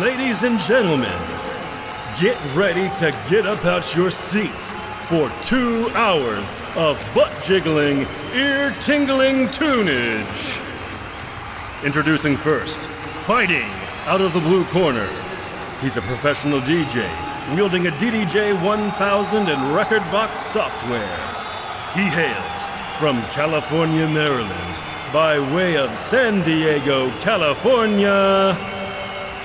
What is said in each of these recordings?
Ladies and gentlemen, get ready to get up out your seats for two hours of butt jiggling, ear tingling tunage. Introducing first, fighting out of the blue corner. He's a professional DJ wielding a DDJ 1000 and record box software. He hails from California, Maryland, by way of San Diego, California.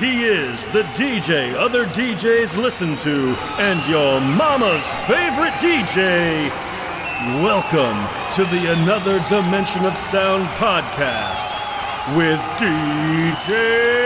He is the DJ other DJs listen to and your mama's favorite DJ. Welcome to the Another Dimension of Sound podcast with DJ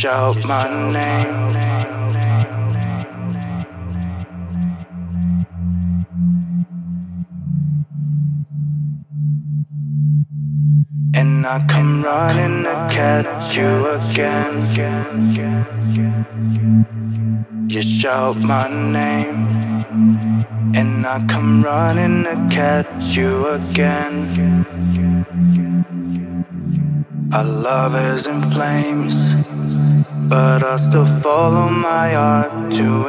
shout my name. And I come running to catch you again. You shout my name. And I come running to catch you again. Our love is in flames. Follow my heart to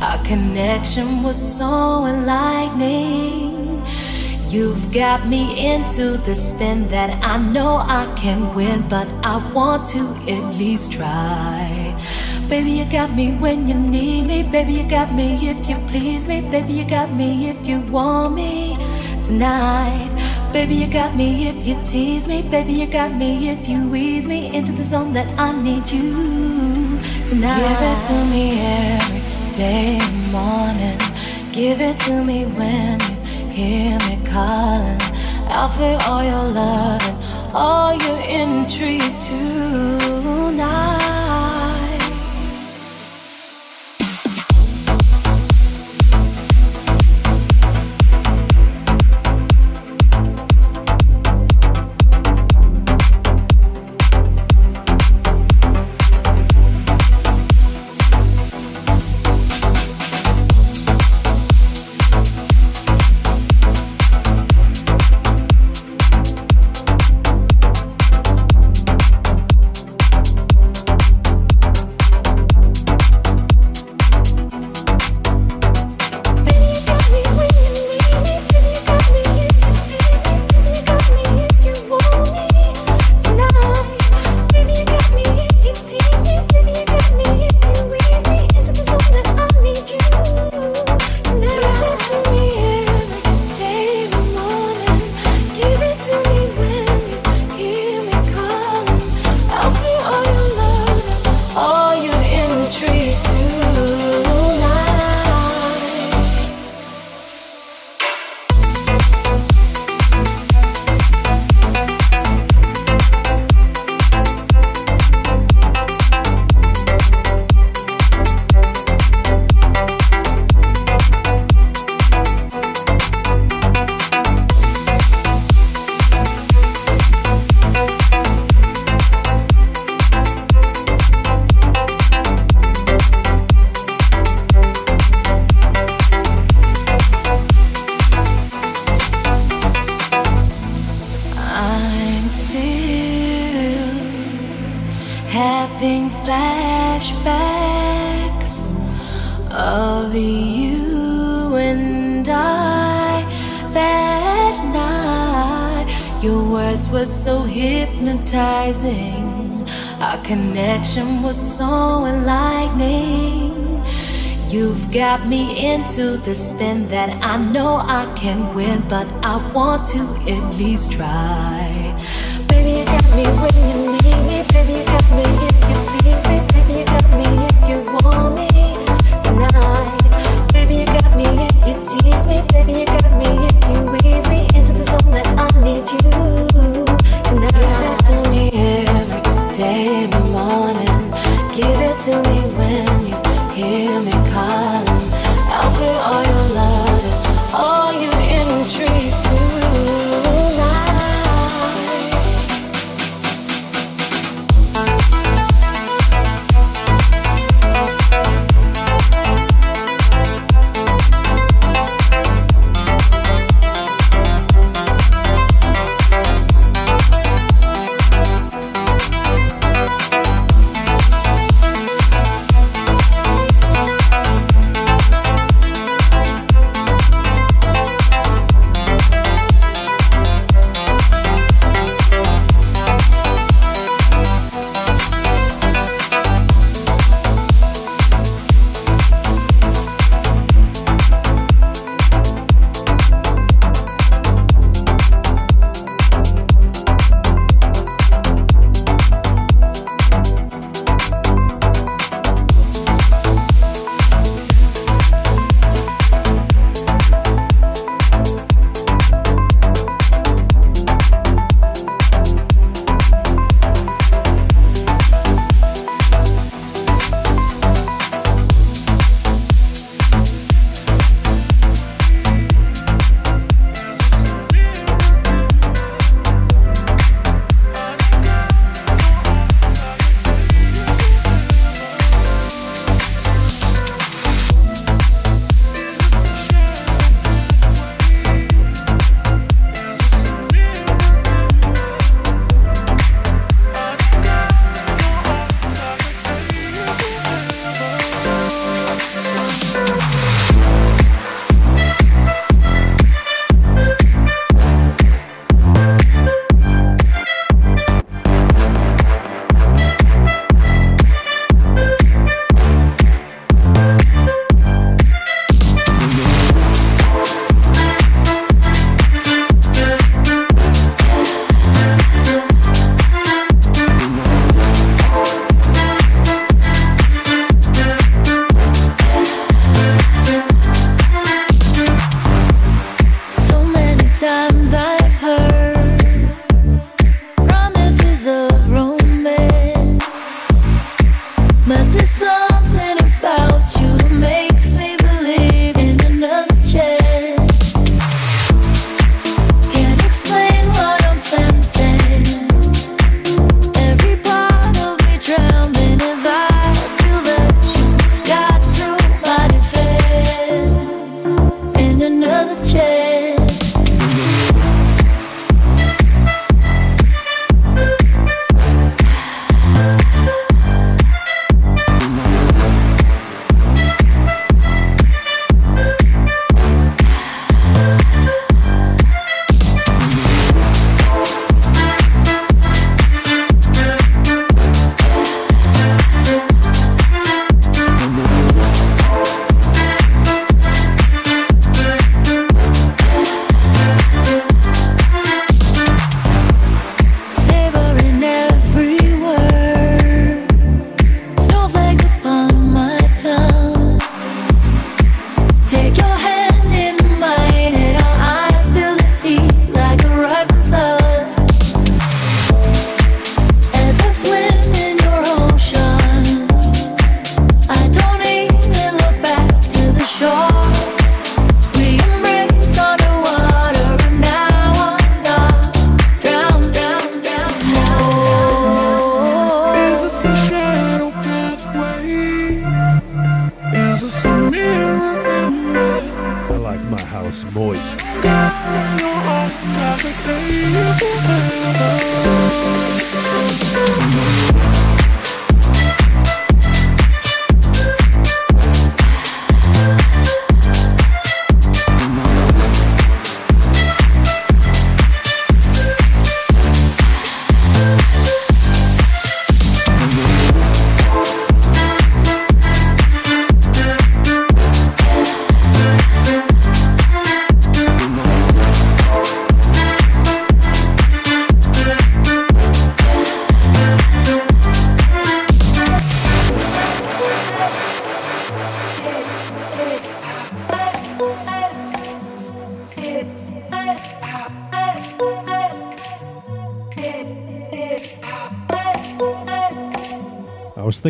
our connection was so enlightening. You've got me into the spin that I know I can win, but I want to at least try. Baby, you got me when you need me. Baby, you got me if you please me. Baby, you got me if you want me tonight. Baby, you got me if you tease me. Baby, you got me if you ease me into the zone that I need you tonight. Give it to me every day and morning. Give it to me when you hear me calling. I'll feel all your love and all your intrigue tonight. Got me into the spin that I know I can win, but I want to at least try. Baby, you got me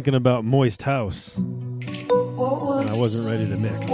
thinking about Moist House. And I wasn't ready to mix.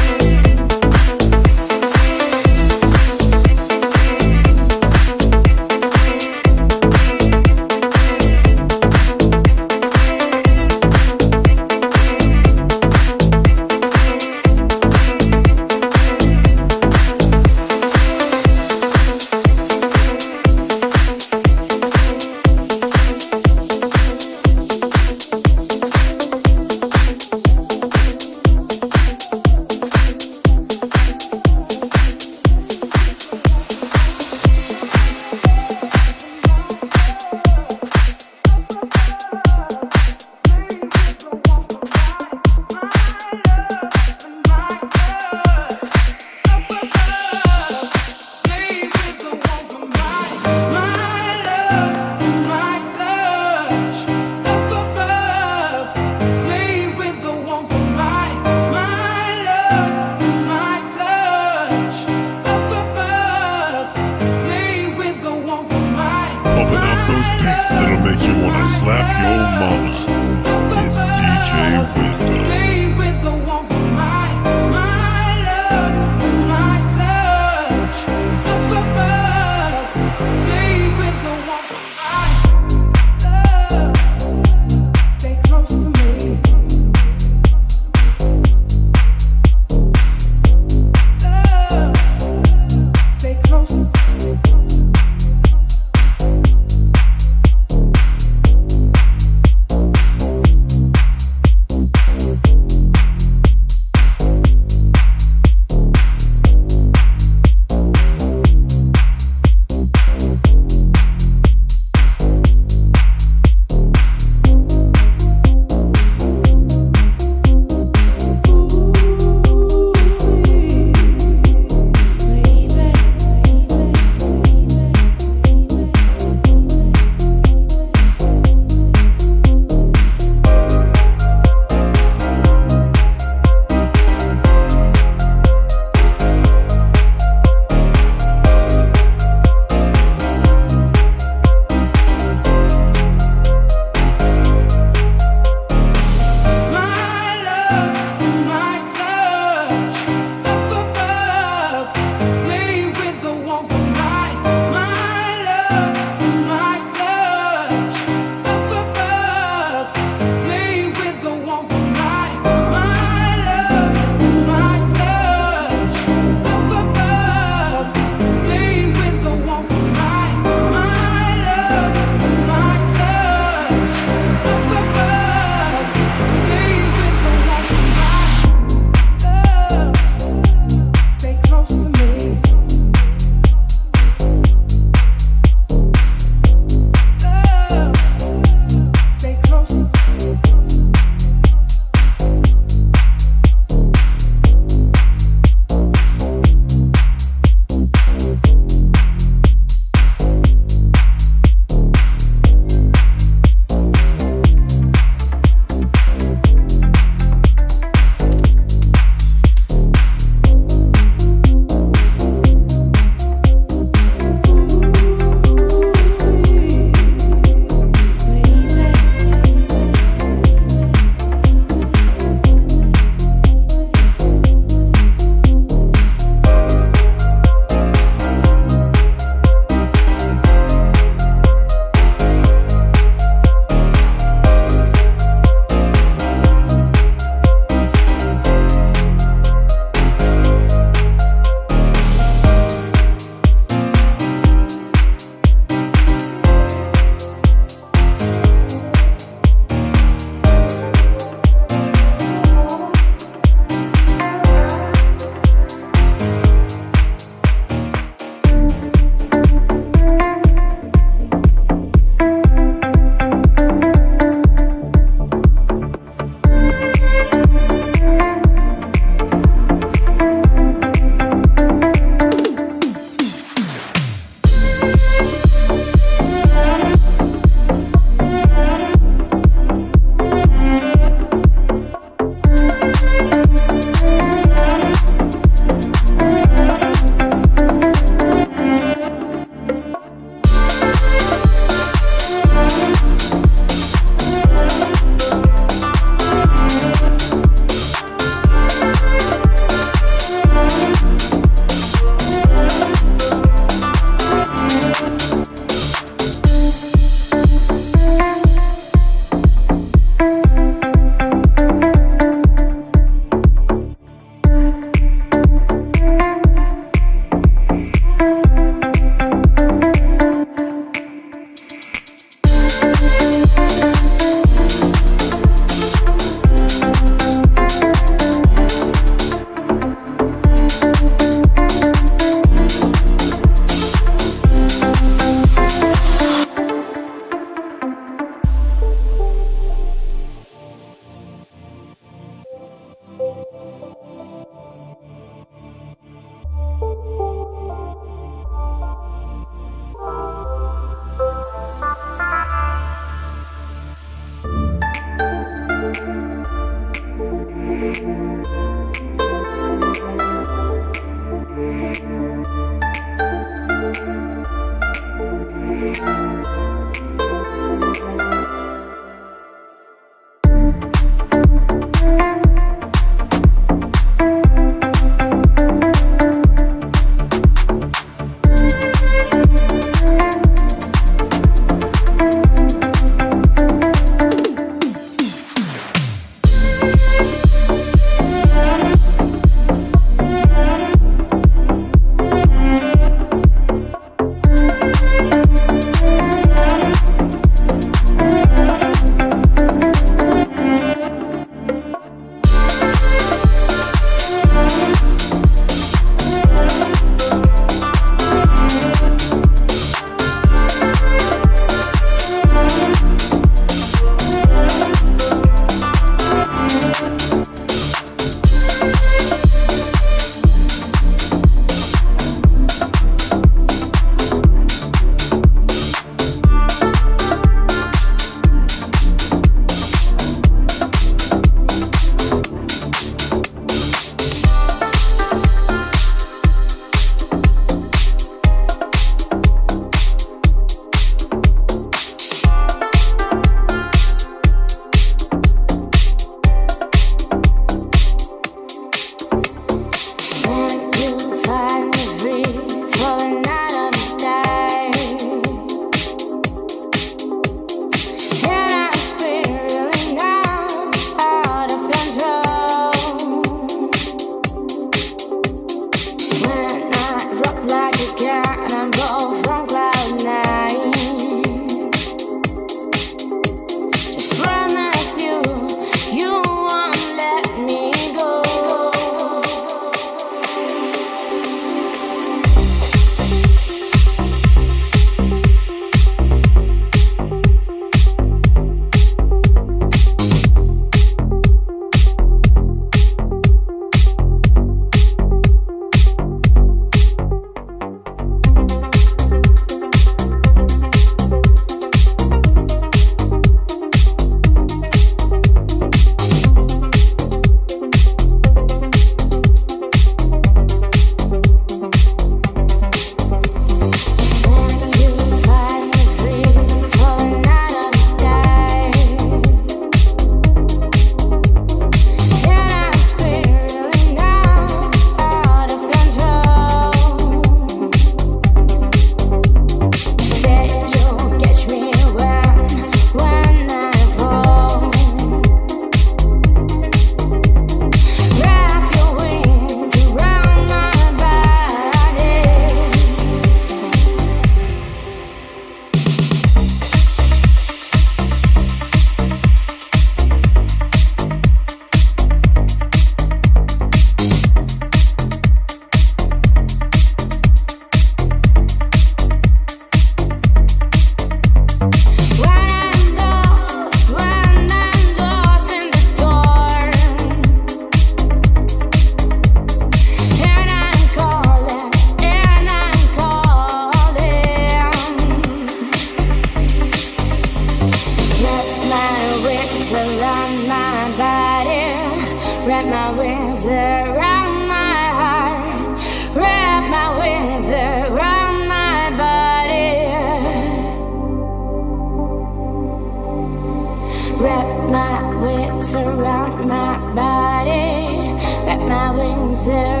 Don't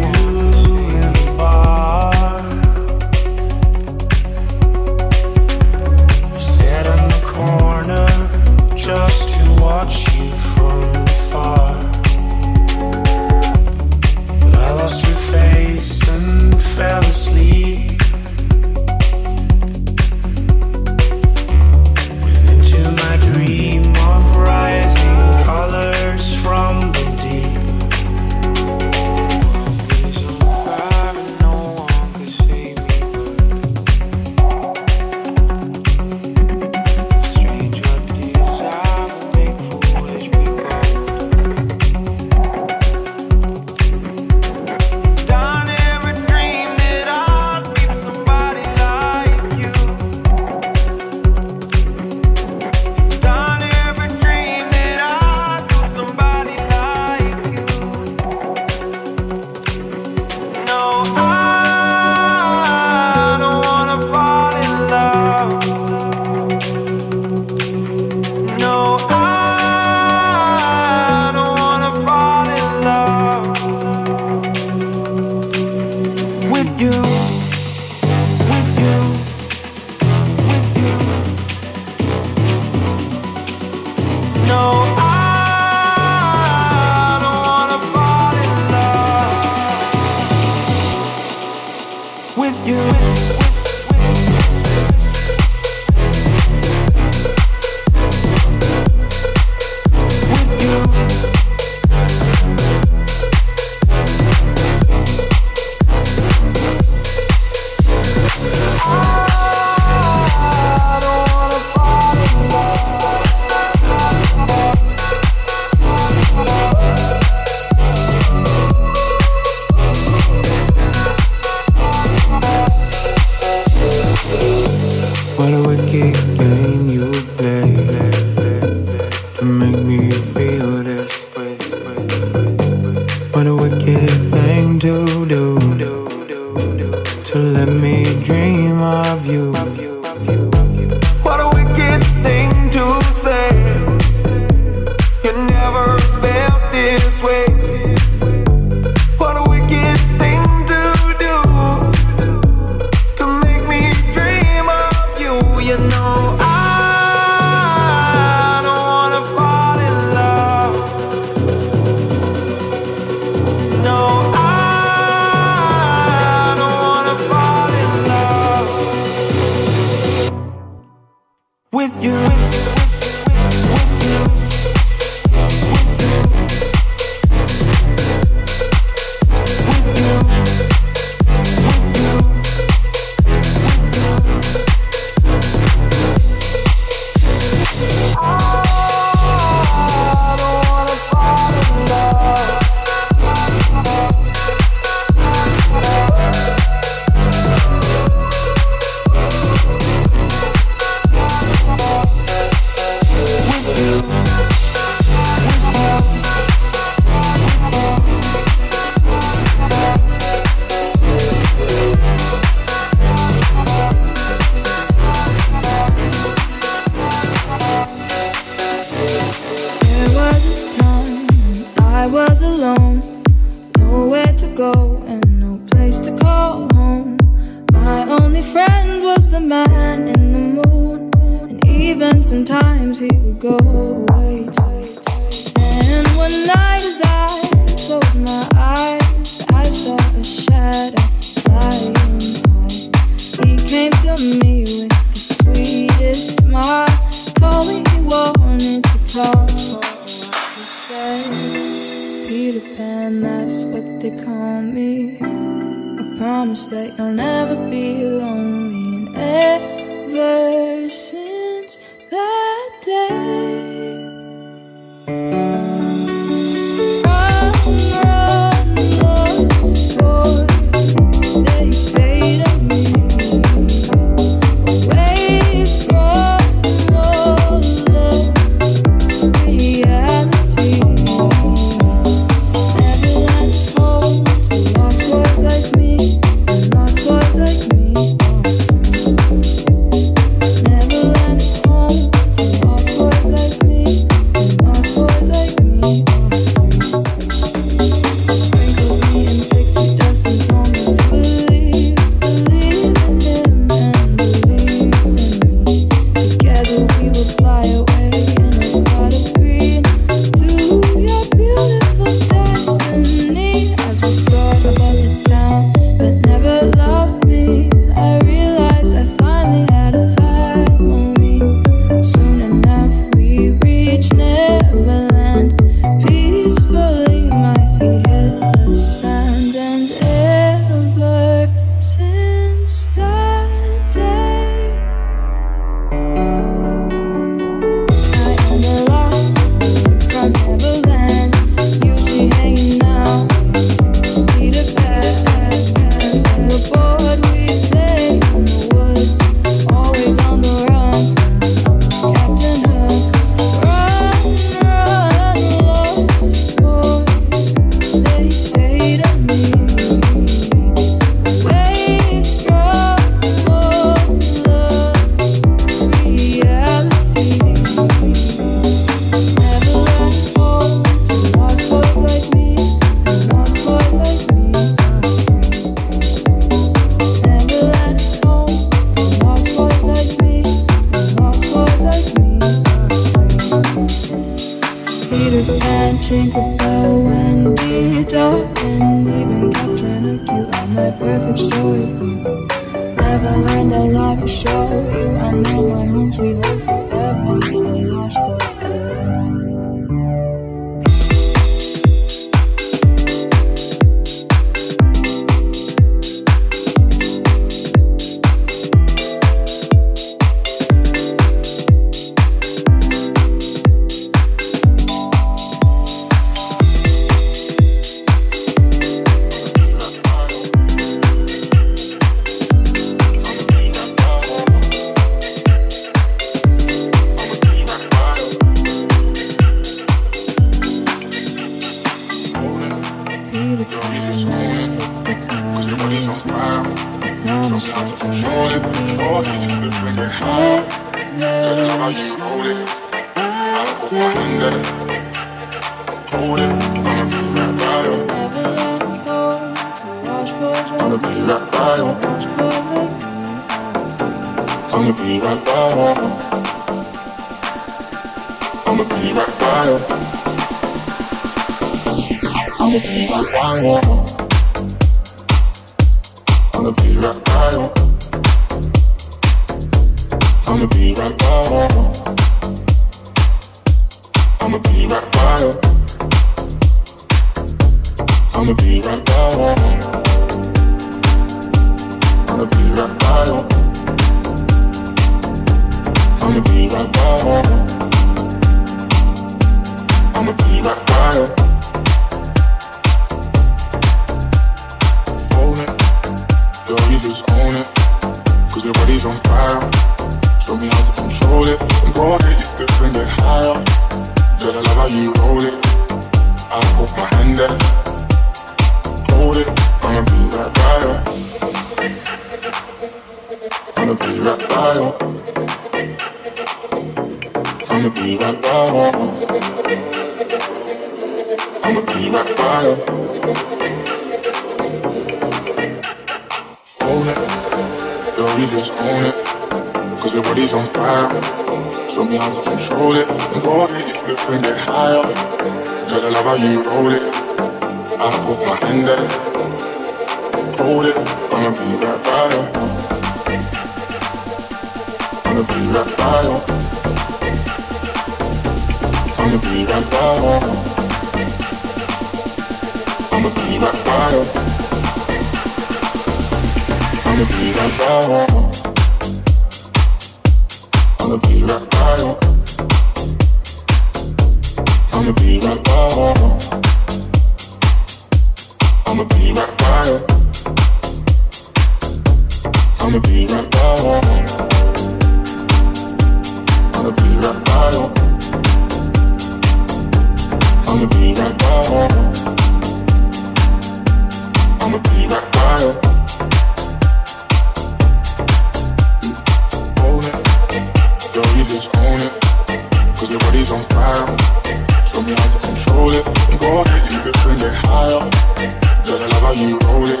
you roll it.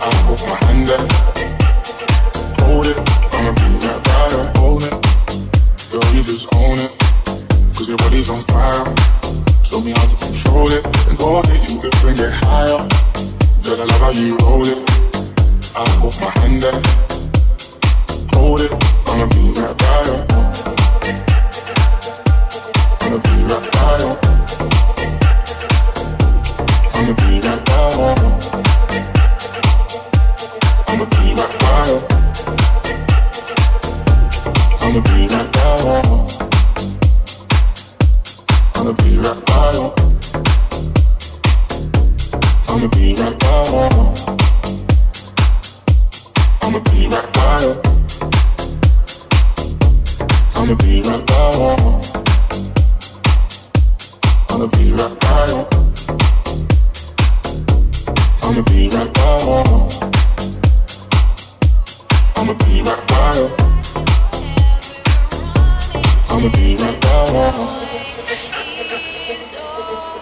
I put my hand up. Hold it, I'ma be right by. Hold it, girl, you just own it. Your body's on fire. Show me how to control it. And go hit you if get higher. Girl, I love how you roll it. I put my hand up. Hold it, I'ma be right by. I'ma be right by. I'm gonna be right by you. I'ma be right by. I'ma be right by. I'ma be right by.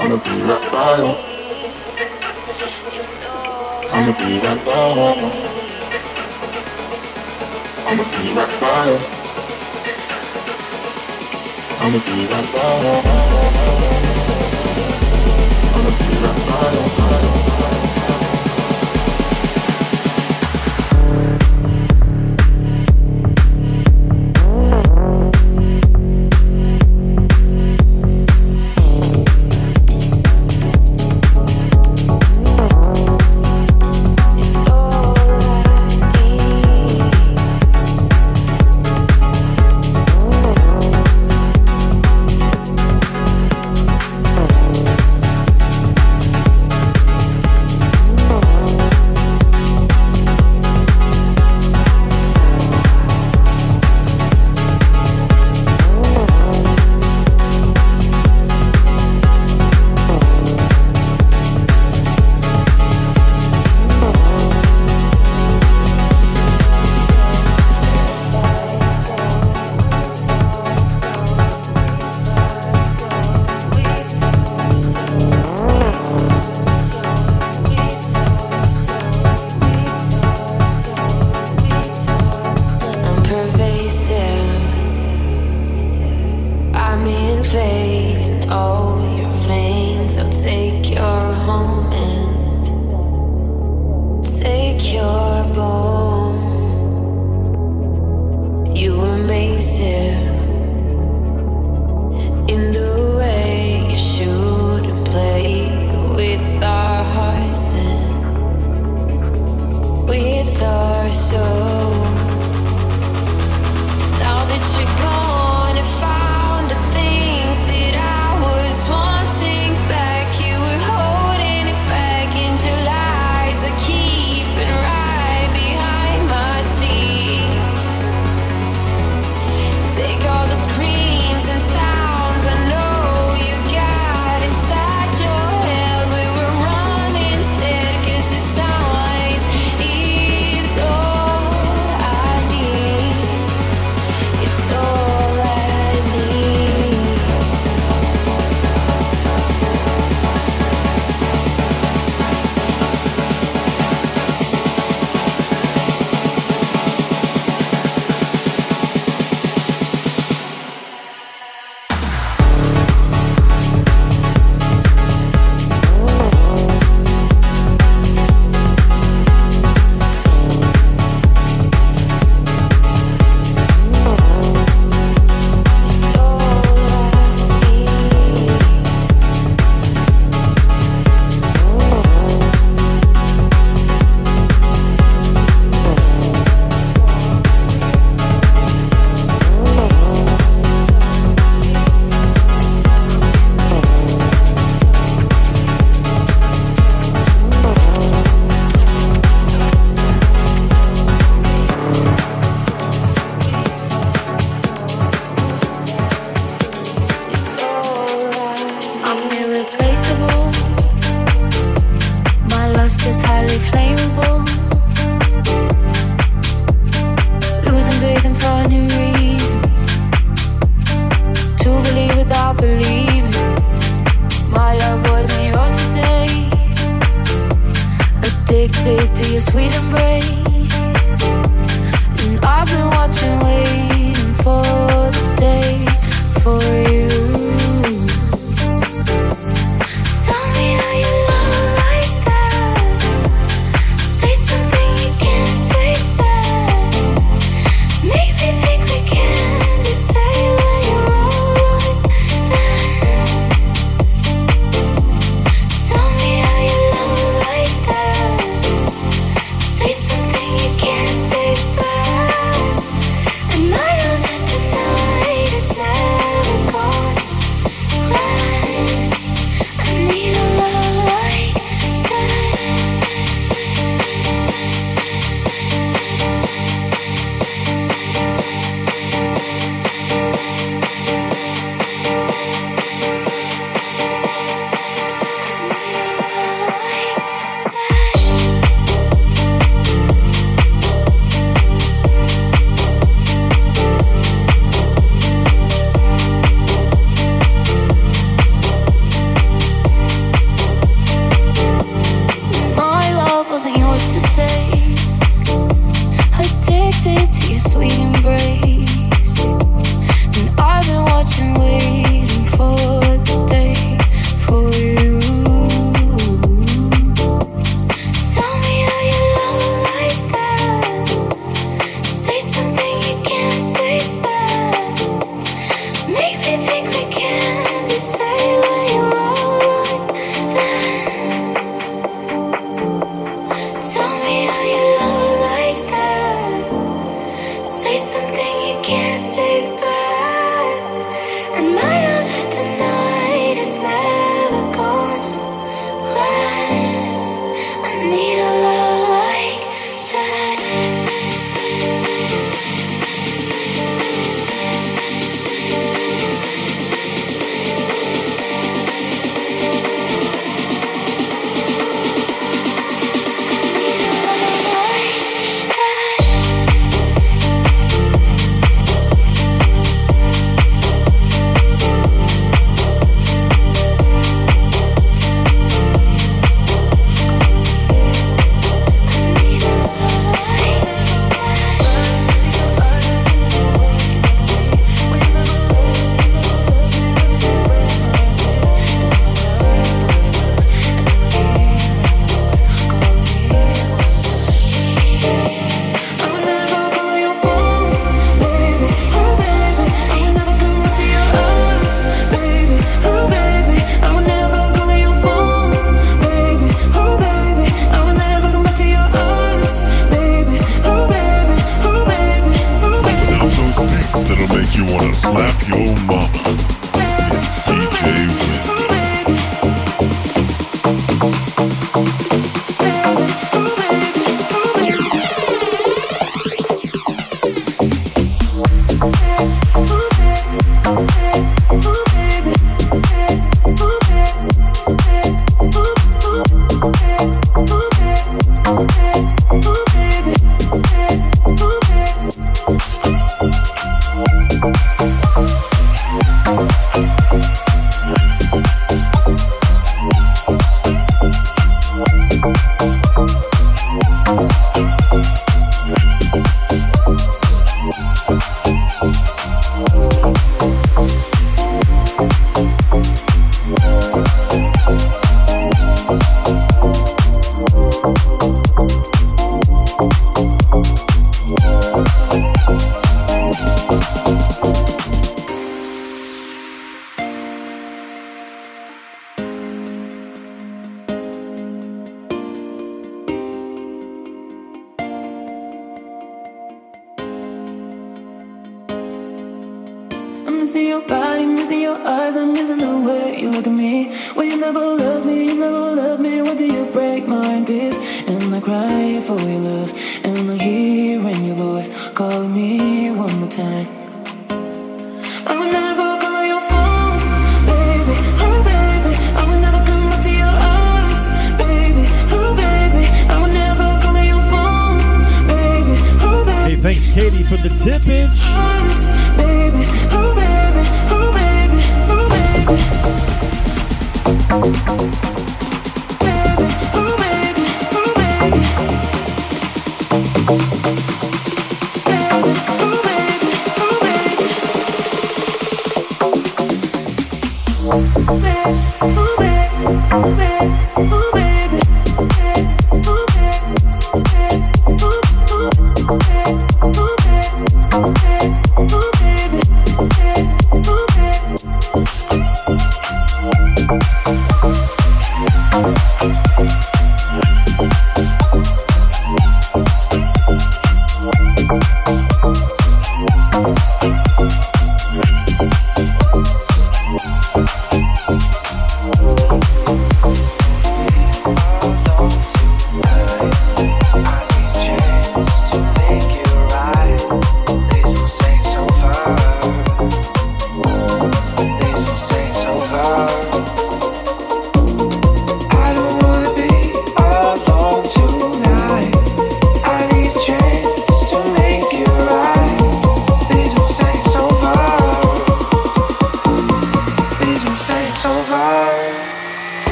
I'ma be right by. I'ma be right by. I'ma be right by. I'ma be right by. you.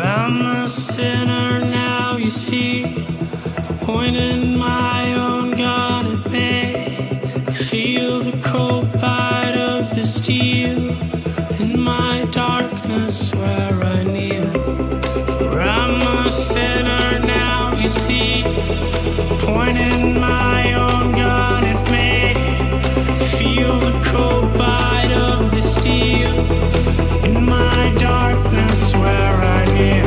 I'm a sinner now, you see, pointing my own gun at me. I feel the cold bite of the steel in my darkness where I kneel. For I'm a sinner now, you see, pointing my own gun at me. I feel the cold bite of the steel darkness where I need.